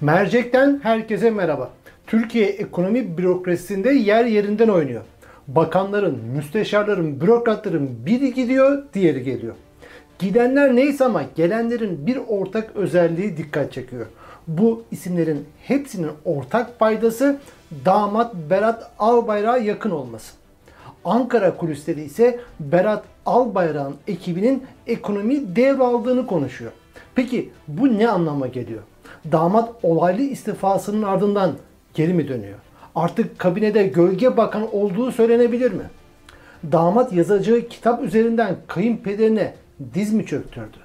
Mercek'ten herkese merhaba. Türkiye ekonomi bürokrasisinde yer yerinden oynuyor. Bakanların, müsteşarların, bürokratların biri gidiyor, diğeri geliyor. Gidenler neyse ama gelenlerin bir ortak özelliği dikkat çekiyor. Bu isimlerin hepsinin ortak paydası damat Berat Albayrak'a yakın olması. Ankara kulisleri ise Berat Albayrak'ın ekibinin ekonomi devraldığını konuşuyor. Peki bu ne anlama geliyor? Damat olaylı istifasının ardından geri mi dönüyor? Artık kabinede gölge bakan olduğu söylenebilir mi? Damat yazacağı kitap üzerinden kayınpederine diz mi çöktürdü?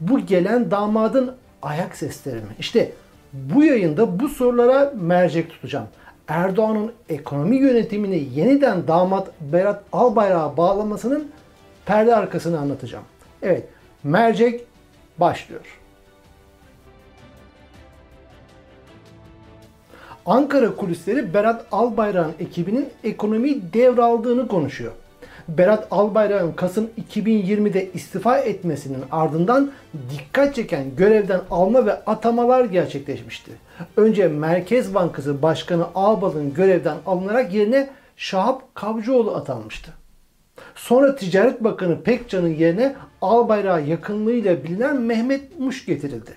Bu gelen damadın ayak sesleri mi? İşte bu yayında bu sorulara mercek tutacağım. Erdoğan'ın ekonomi yönetimini yeniden damat Berat Albayrak'a bağlamasının perde arkasını anlatacağım. Evet, mercek başlıyor. Ankara kulisleri Berat Albayrak'ın ekibinin ekonomiyi devraldığını konuşuyor. Berat Albayrak'ın Kasım 2020'de istifa etmesinin ardından dikkat çeken görevden alma ve atamalar gerçekleşmişti. Önce Merkez Bankası Başkanı Ağbal'ın görevden alınarak yerine Şahap Kavcıoğlu atanmıştı. Sonra Ticaret Bakanı Pekcan'ın yerine Albayrak'a yakınlığıyla bilinen Mehmet Muş getirildi.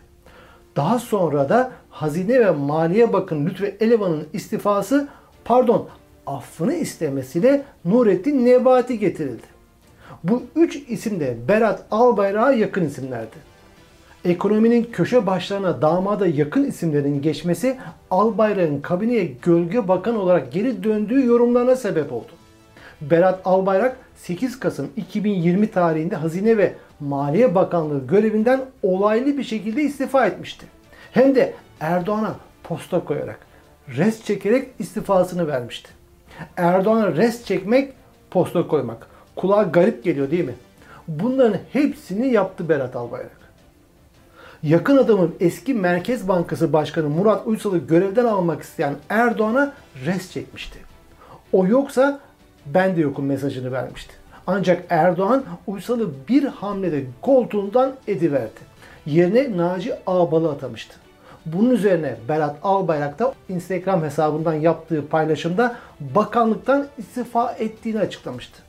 Daha sonra da Hazine ve Maliye Bakanı Lütfü Elevan'ın istifası pardon affını istemesiyle Nurettin Nebati getirildi. Bu üç isim de Berat Albayrak'a yakın isimlerdi. Ekonominin köşe başlarına damada yakın isimlerin geçmesi Albayrak'ın kabineye gölge bakan olarak geri döndüğü yorumlarına sebep oldu. Berat Albayrak 8 Kasım 2020 tarihinde Hazine ve Maliye Bakanlığı görevinden olaylı bir şekilde istifa etmişti. Hem de Erdoğan'a posta koyarak, res çekerek istifasını vermişti. Erdoğan'a res çekmek, posta koymak. Kulağa garip geliyor değil mi? Bunların hepsini yaptı Berat Albayrak. Yakın adamın eski Merkez Bankası Başkanı Murat Uysal'ı görevden almak isteyen Erdoğan'a res çekmişti. O yoksa ben de yokum mesajını vermişti. Ancak Erdoğan Uysal'ı bir hamlede koltuğundan ediverdi. Yerine Naci Ağbal'ı atamıştı. Bunun üzerine Berat Albayrak da Instagram hesabından yaptığı paylaşımda bakanlıktan istifa ettiğini açıklamıştı.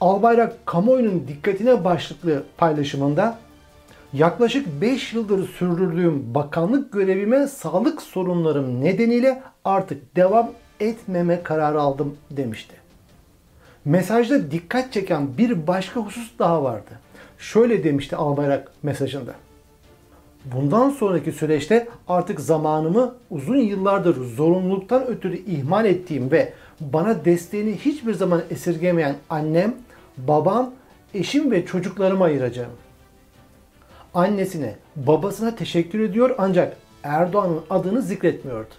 Albayrak kamuoyunun dikkatine başlıklı paylaşımında yaklaşık 5 yıldır sürdürdüğüm bakanlık görevime sağlık sorunlarım nedeniyle artık devam etmeme kararı aldım demişti. Mesajda dikkat çeken bir başka husus daha vardı. Şöyle demişti Albayrak mesajında. Bundan sonraki süreçte artık zamanımı uzun yıllardır zorunluluktan ötürü ihmal ettiğim ve bana desteğini hiçbir zaman esirgemeyen annem, babam, eşim ve çocuklarıma ayıracağım. Annesine, babasına teşekkür ediyor ancak Erdoğan'ın adını zikretmiyordu.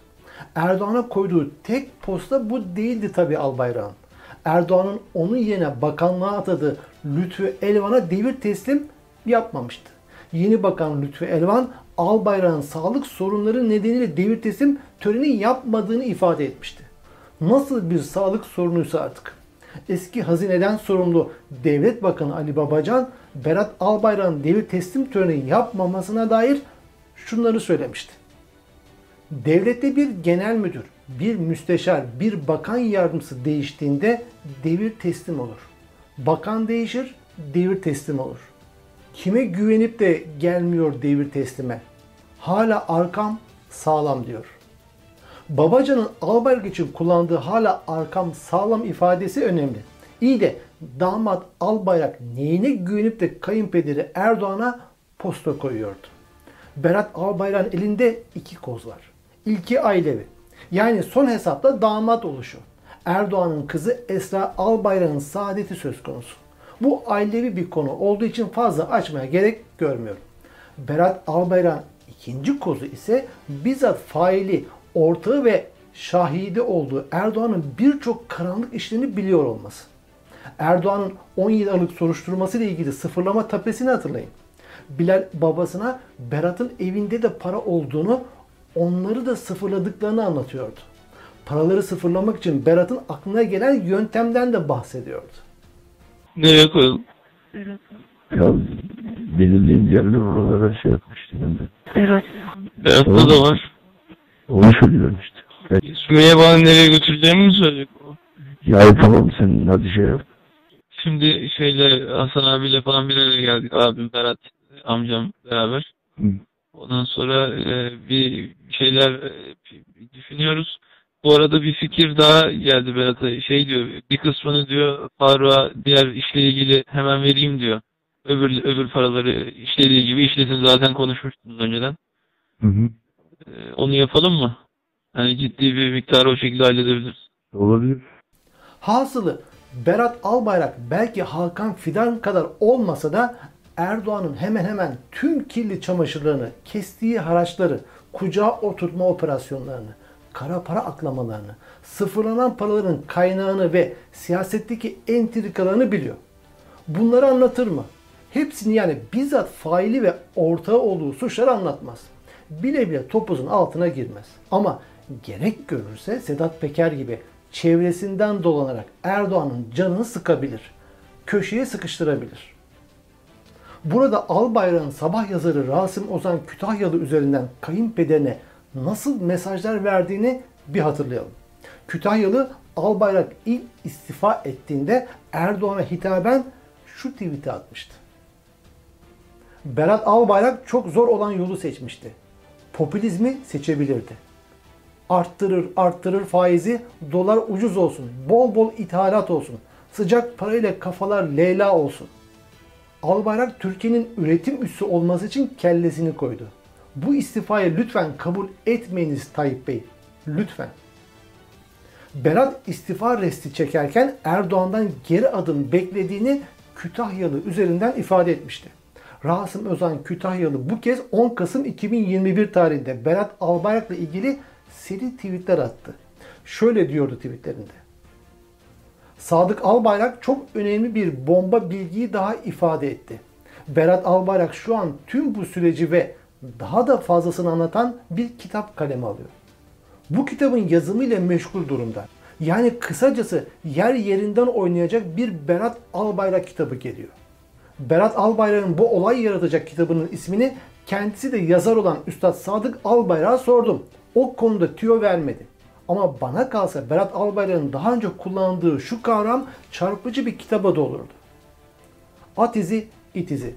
Erdoğan'a koyduğu tek posta bu değildi tabi Albayrak'ın. Erdoğan'ın onun yerine bakanlığa atadığı Lütfü Elvan'a devir teslim yapmamıştı. Yeni Bakan Lütfü Elvan Albayrak'ın sağlık sorunları nedeniyle devir teslim töreni yapmadığını ifade etmişti. Nasıl bir sağlık sorunuysa artık. Eski hazineden sorumlu Devlet Bakanı Ali Babacan, Berat Albayrak'ın devir teslim töreni yapmamasına dair şunları söylemişti. Devlette bir genel müdür, bir müsteşar, bir bakan yardımcısı değiştiğinde devir teslim olur. Bakan değişir, devir teslim olur. Kime güvenip de gelmiyor devir teslime? Hala arkam sağlam diyor. Babacan'ın Albayrak için kullandığı hala arkam sağlam ifadesi önemli. İyi de damat Albayrak neyine güvenip de kayınpederi Erdoğan'a posta koyuyordu. Berat Albayrak'ın elinde iki koz var. İlki ailevi. Yani son hesapta damat oluşu. Erdoğan'ın kızı Esra Albayrak'ın saadeti söz konusu. Bu ailevi bir konu olduğu için fazla açmaya gerek görmüyorum. Berat Albayrak'ın ikinci kozu ise bizzat faili, ortağı ve şahidi olduğu Erdoğan'ın birçok karanlık işlerini biliyor olması. Erdoğan'ın 17 Aralık soruşturması ile ilgili sıfırlama tapesini hatırlayın. Bilal babasına Berat'ın evinde de para olduğunu, onları da sıfırladıklarını anlatıyordu. Paraları sıfırlamak için Berat'ın aklına gelen yöntemden de bahsediyordu. Nereye koyalım? Ya belirleyeyim yerler oralara şey yapmıştım ben de. Evet. Beyazda da var. Onu söylüyorum işte. Ben, Sümeyye bana nereye götüreceğimi mi söyleyecek o? ya yapamam sen hadi şey yap. Şimdi şeyle Hasan abiyle falan bir araya geldik. Abim Berat amcam beraber. Hı. Ondan sonra e, bir şeyler e, düşünüyoruz. Bu arada bir fikir daha geldi Berat'a. Şey diyor, bir kısmını diyor Faruk'a diğer işle ilgili hemen vereyim diyor. Öbür öbür paraları işlediği gibi işlesin zaten konuşmuştunuz önceden. Hı hı. E, onu yapalım mı? Yani ciddi bir miktarı o şekilde halledebiliriz. Olabilir. Hasılı Berat Albayrak belki Hakan Fidan kadar olmasa da Erdoğan'ın hemen hemen tüm kirli çamaşırlarını, kestiği haraçları, kucağa oturtma operasyonlarını, kara para aklamalarını, sıfırlanan paraların kaynağını ve siyasetteki entrikalarını biliyor. Bunları anlatır mı? Hepsini yani bizzat faili ve ortağı olduğu suçları anlatmaz. Bile bile topuzun altına girmez. Ama gerek görürse Sedat Peker gibi çevresinden dolanarak Erdoğan'ın canını sıkabilir. Köşeye sıkıştırabilir. Burada Albayrak'ın sabah yazarı Rasim Ozan Kütahyalı üzerinden kayınpederine nasıl mesajlar verdiğini bir hatırlayalım. Kütahyalı Albayrak ilk istifa ettiğinde Erdoğan'a hitaben şu tweet'i atmıştı. Berat Albayrak çok zor olan yolu seçmişti. Popülizmi seçebilirdi. Arttırır, arttırır faizi, dolar ucuz olsun, bol bol ithalat olsun, sıcak parayla kafalar Leyla olsun. Albayrak Türkiye'nin üretim üssü olması için kellesini koydu. Bu istifayı lütfen kabul etmeyiniz Tayyip Bey. Lütfen. Berat istifa resti çekerken Erdoğan'dan geri adım beklediğini Kütahyalı üzerinden ifade etmişti. Rasim Özan Kütahyalı bu kez 10 Kasım 2021 tarihinde Berat Albayrak'la ilgili seri tweetler attı. Şöyle diyordu tweetlerinde. Sadık Albayrak çok önemli bir bomba bilgiyi daha ifade etti. Berat Albayrak şu an tüm bu süreci ve daha da fazlasını anlatan bir kitap kaleme alıyor. Bu kitabın yazımıyla meşgul durumda. Yani kısacası yer yerinden oynayacak bir Berat Albayrak kitabı geliyor. Berat Albayrak'ın bu olay yaratacak kitabının ismini kendisi de yazar olan Üstad Sadık Albayrak'a sordum. O konuda tüyo vermedi. Ama bana kalsa Berat Albayrak'ın daha önce kullandığı şu kavram çarpıcı bir kitaba da olurdu. At izi, it izi.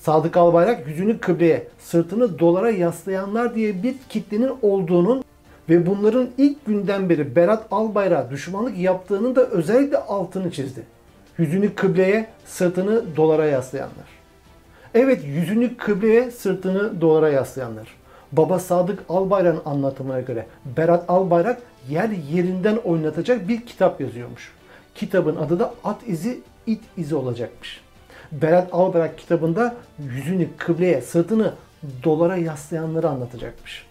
Sadık Albayrak yüzünü kıbleye, sırtını dolara yaslayanlar diye bir kitlenin olduğunun ve bunların ilk günden beri Berat Albayrak'a düşmanlık yaptığının da özellikle altını çizdi. Yüzünü kıbleye, sırtını dolara yaslayanlar. Evet yüzünü kıbleye, sırtını dolara yaslayanlar. Baba Sadık Albayrak'ın anlatımına göre Berat Albayrak yer yerinden oynatacak bir kitap yazıyormuş. Kitabın adı da At izi, it izi olacakmış. Berat Albayrak kitabında yüzünü kıbleye, sırtını dolara yaslayanları anlatacakmış.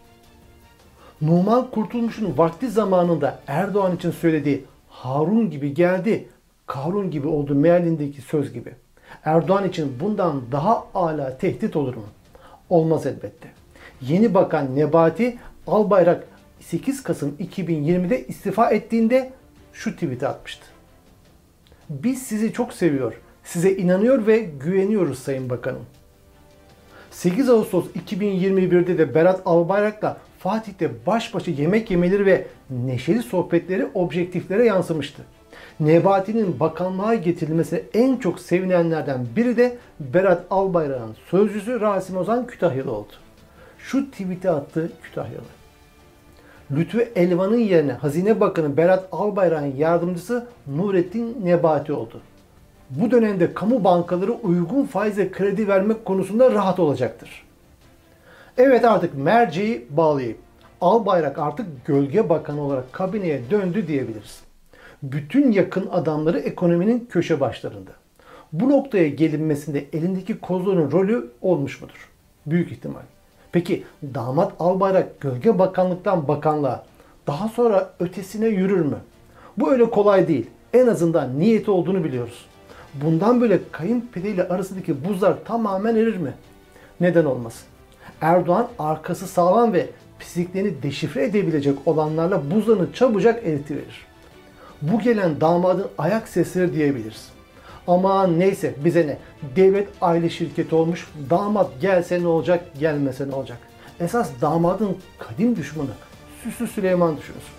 Numan Kurtulmuş'un vakti zamanında Erdoğan için söylediği Harun gibi geldi, Karun gibi oldu mealindeki söz gibi. Erdoğan için bundan daha ala tehdit olur mu? Olmaz elbette. Yeni Bakan Nebati Albayrak 8 Kasım 2020'de istifa ettiğinde şu tweet'i atmıştı. Biz sizi çok seviyor, size inanıyor ve güveniyoruz Sayın Bakanım. 8 Ağustos 2021'de de Berat Albayrak'la Fatih'te baş başa yemek yemeleri ve neşeli sohbetleri objektiflere yansımıştı. Nebati'nin bakanlığa getirilmesi en çok sevinenlerden biri de Berat Albayrak'ın sözcüsü Rasim Ozan Kütahyalı oldu. Şu tweet'i attı Kütahyalı. Lütfü Elvan'ın yerine Hazine Bakanı Berat Albayrak'ın yardımcısı Nurettin Nebati oldu. Bu dönemde kamu bankaları uygun faize kredi vermek konusunda rahat olacaktır. Evet artık merceği bağlayıp Albayrak artık gölge bakanı olarak kabineye döndü diyebiliriz. Bütün yakın adamları ekonominin köşe başlarında. Bu noktaya gelinmesinde elindeki kozların rolü olmuş mudur? Büyük ihtimal. Peki damat Albayrak gölge bakanlıktan bakanlığa daha sonra ötesine yürür mü? Bu öyle kolay değil. En azından niyeti olduğunu biliyoruz. Bundan böyle kayınpeder ile arasındaki buzlar tamamen erir mi? Neden olmasın? Erdoğan arkası sağlam ve pisliklerini deşifre edebilecek olanlarla buzlarını çabucak eritiverir. Bu gelen damadın ayak sesleri diyebiliriz. Ama neyse bize ne? Devlet aile şirketi olmuş. Damat gelse ne olacak, gelmese ne olacak? Esas damadın kadim düşmanı Süslü Süleyman düşünsün.